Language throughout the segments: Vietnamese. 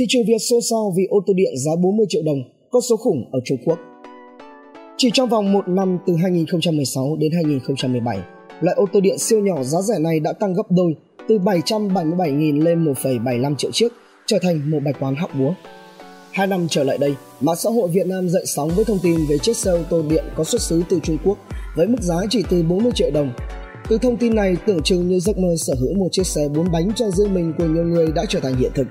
Thị trường Việt xôn xao vì ô tô điện giá 40 triệu đồng, con số khủng ở Trung Quốc. Chỉ trong vòng một năm từ 2016 đến 2017, loại ô tô điện siêu nhỏ giá rẻ này đã tăng gấp đôi từ 777.000 lên 1,75 triệu chiếc, trở thành một bài toán hóc búa. Hai năm trở lại đây, mạng xã hội Việt Nam dậy sóng với thông tin về chiếc xe ô tô điện có xuất xứ từ Trung Quốc với mức giá chỉ từ 40 triệu đồng. Từ thông tin này tưởng chừng như giấc mơ sở hữu một chiếc xe bốn bánh cho riêng mình của nhiều người đã trở thành hiện thực.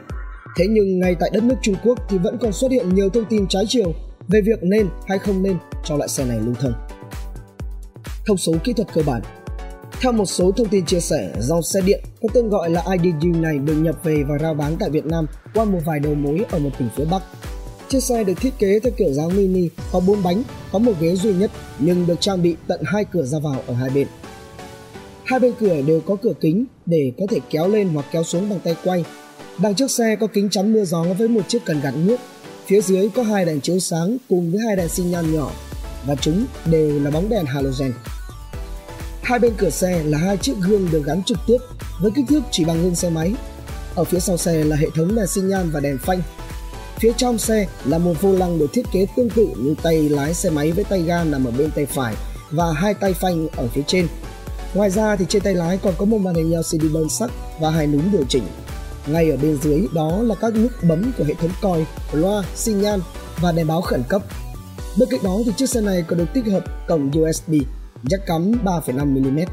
Thế nhưng ngay tại đất nước Trung Quốc thì vẫn còn xuất hiện nhiều thông tin trái chiều về việc nên hay không nên cho loại xe này lưu thông. Thông số kỹ thuật cơ bản theo một số thông tin chia sẻ, dòng xe điện có tên gọi là IDU này được nhập về và rao bán tại Việt Nam qua một vài đầu mối ở một tỉnh phía Bắc. Chiếc xe được thiết kế theo kiểu dáng mini, có 4 bánh, có một ghế duy nhất nhưng được trang bị tận hai cửa ra vào ở hai bên. Hai bên cửa đều có cửa kính để có thể kéo lên hoặc kéo xuống bằng tay quay. Đằng trước xe có kính chắn mưa gió với một chiếc cần gạt nước. Phía dưới có hai đèn chiếu sáng cùng với hai đèn xi nhan nhỏ và chúng đều là bóng đèn halogen. Hai bên cửa xe là hai chiếc gương được gắn trực tiếp với kích thước chỉ bằng gương xe máy. Ở phía sau xe là hệ thống đèn xi nhan và đèn phanh. Phía trong xe là một vô lăng được thiết kế tương tự như tay lái xe máy với tay ga nằm ở bên tay phải và hai tay phanh ở phía trên. Ngoài ra thì trên tay lái còn có một màn hình LCD đơn sắc và hai núm điều chỉnh. Ngay ở bên dưới đó là các nút bấm của hệ thống còi, loa, xi nhan và đèn báo khẩn cấp. Bên cạnh đó thì chiếc xe này còn được tích hợp cổng USB jack cắm 3,5mm.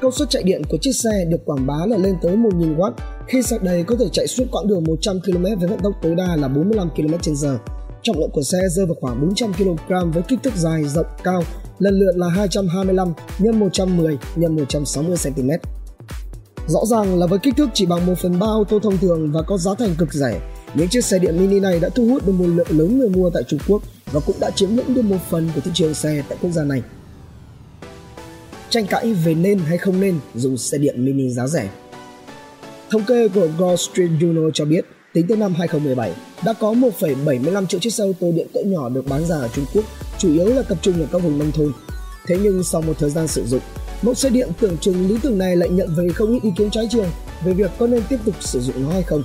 Công suất chạy điện của chiếc xe được quảng bá là lên tới 1000W, khi sạc đầy có thể chạy suốt quãng đường 100 km với vận tốc tối đa là 45 km/h. Trọng lượng của xe rơi vào khoảng 400 kg với kích thước dài, rộng, cao, lần lượt là 225 x 110 x 160 cm. Rõ ràng là với kích thước chỉ bằng 1 phần 3 ô tô thông thường và có giá thành cực rẻ, những chiếc xe điện mini này đã thu hút được một lượng lớn người mua tại Trung Quốc và cũng đã chiếm lĩnh được một phần của thị trường xe tại quốc gia này tranh cãi về nên hay không nên dùng xe điện mini giá rẻ. Thống kê của Wall Street Journal cho biết, tính tới năm 2017, đã có 1,75 triệu chiếc xe ô tô điện cỡ nhỏ được bán ra ở Trung Quốc, chủ yếu là tập trung ở các vùng nông thôn. Thế nhưng sau một thời gian sử dụng, mẫu xe điện tưởng chừng lý tưởng này lại nhận về không ít ý kiến trái chiều về việc có nên tiếp tục sử dụng nó hay không.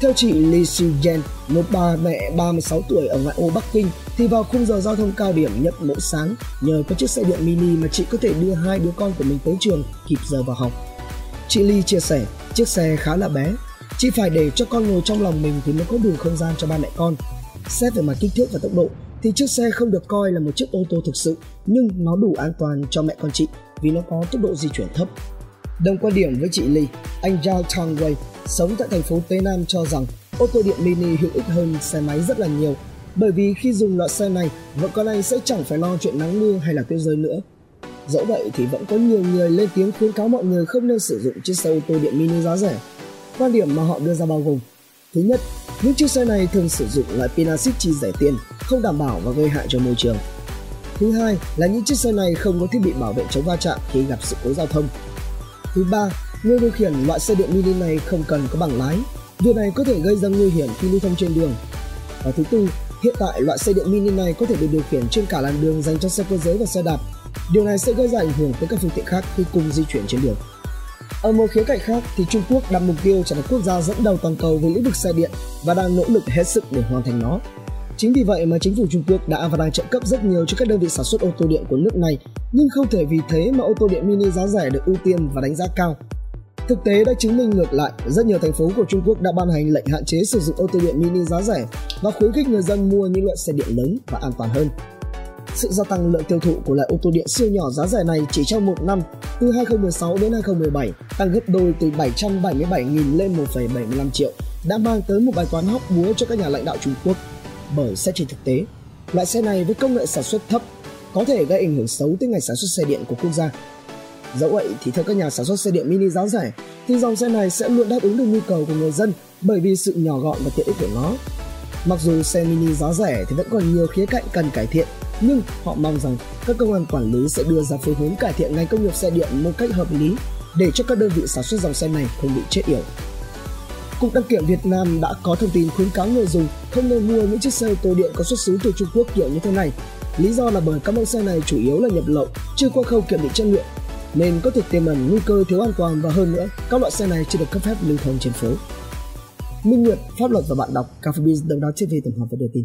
Theo chị Lee Soo Yen, một bà mẹ 36 tuổi ở ngoại ô Bắc Kinh, thì vào khung giờ giao thông cao điểm nhận mỗi sáng, nhờ có chiếc xe điện mini mà chị có thể đưa hai đứa con của mình tới trường kịp giờ vào học. Chị Lee chia sẻ, chiếc xe khá là bé, chị phải để cho con ngồi trong lòng mình thì mới có đủ không gian cho ba mẹ con. Xét về mặt kích thước và tốc độ thì chiếc xe không được coi là một chiếc ô tô thực sự, nhưng nó đủ an toàn cho mẹ con chị vì nó có tốc độ di chuyển thấp. Đồng quan điểm với chị Lee, anh Zhao Tangwei, sống tại thành phố Tây Nam cho rằng ô tô điện mini hữu ích hơn xe máy rất là nhiều bởi vì khi dùng loại xe này vợ con anh sẽ chẳng phải lo chuyện nắng mưa hay là tuyết rơi nữa dẫu vậy thì vẫn có nhiều người lên tiếng khuyến cáo mọi người không nên sử dụng chiếc xe ô tô điện mini giá rẻ quan điểm mà họ đưa ra bao gồm thứ nhất những chiếc xe này thường sử dụng loại pin axit chi rẻ tiền không đảm bảo và gây hại cho môi trường thứ hai là những chiếc xe này không có thiết bị bảo vệ chống va chạm khi gặp sự cố giao thông thứ ba người điều khiển loại xe điện mini này không cần có bằng lái Điều này có thể gây ra nguy hiểm khi lưu thông trên đường. Và thứ tư, hiện tại loại xe điện mini này có thể được điều khiển trên cả làn đường dành cho xe cơ giới và xe đạp. Điều này sẽ gây ra ảnh hưởng tới các phương tiện khác khi cùng di chuyển trên đường. Ở một khía cạnh khác thì Trung Quốc đặt mục tiêu trở thành quốc gia dẫn đầu toàn cầu về lĩnh vực xe điện và đang nỗ lực hết sức để hoàn thành nó. Chính vì vậy mà chính phủ Trung Quốc đã và đang trợ cấp rất nhiều cho các đơn vị sản xuất ô tô điện của nước này, nhưng không thể vì thế mà ô tô điện mini giá rẻ được ưu tiên và đánh giá cao Thực tế đã chứng minh ngược lại, rất nhiều thành phố của Trung Quốc đã ban hành lệnh hạn chế sử dụng ô tô điện mini giá rẻ và khuyến khích người dân mua những loại xe điện lớn và an toàn hơn. Sự gia tăng lượng tiêu thụ của loại ô tô điện siêu nhỏ giá rẻ này chỉ trong một năm, từ 2016 đến 2017, tăng gấp đôi từ 777.000 lên 1,75 triệu, đã mang tới một bài toán hóc búa cho các nhà lãnh đạo Trung Quốc. Bởi xét trên thực tế, loại xe này với công nghệ sản xuất thấp có thể gây ảnh hưởng xấu tới ngành sản xuất xe điện của quốc gia Dẫu vậy thì theo các nhà sản xuất xe điện mini giá rẻ thì dòng xe này sẽ luôn đáp ứng được nhu cầu của người dân bởi vì sự nhỏ gọn và tiện ích của nó. Mặc dù xe mini giá rẻ thì vẫn còn nhiều khía cạnh cần cải thiện, nhưng họ mong rằng các cơ quan quản lý sẽ đưa ra phương hướng cải thiện ngành công nghiệp xe điện một cách hợp lý để cho các đơn vị sản xuất dòng xe này không bị chết yểu. Cục đăng kiểm Việt Nam đã có thông tin khuyến cáo người dùng không nên mua những chiếc xe ô tô điện có xuất xứ từ Trung Quốc kiểu như thế này. Lý do là bởi các mẫu xe này chủ yếu là nhập lậu, chưa qua khâu kiểm định chất lượng nên có thể tiềm ẩn nguy cơ thiếu an toàn và hơn nữa, các loại xe này chưa được cấp phép lưu thông trên phố. Minh Nguyệt, Pháp luật và bạn đọc Cafebiz đồng đáo TV tổng hợp và đưa tin.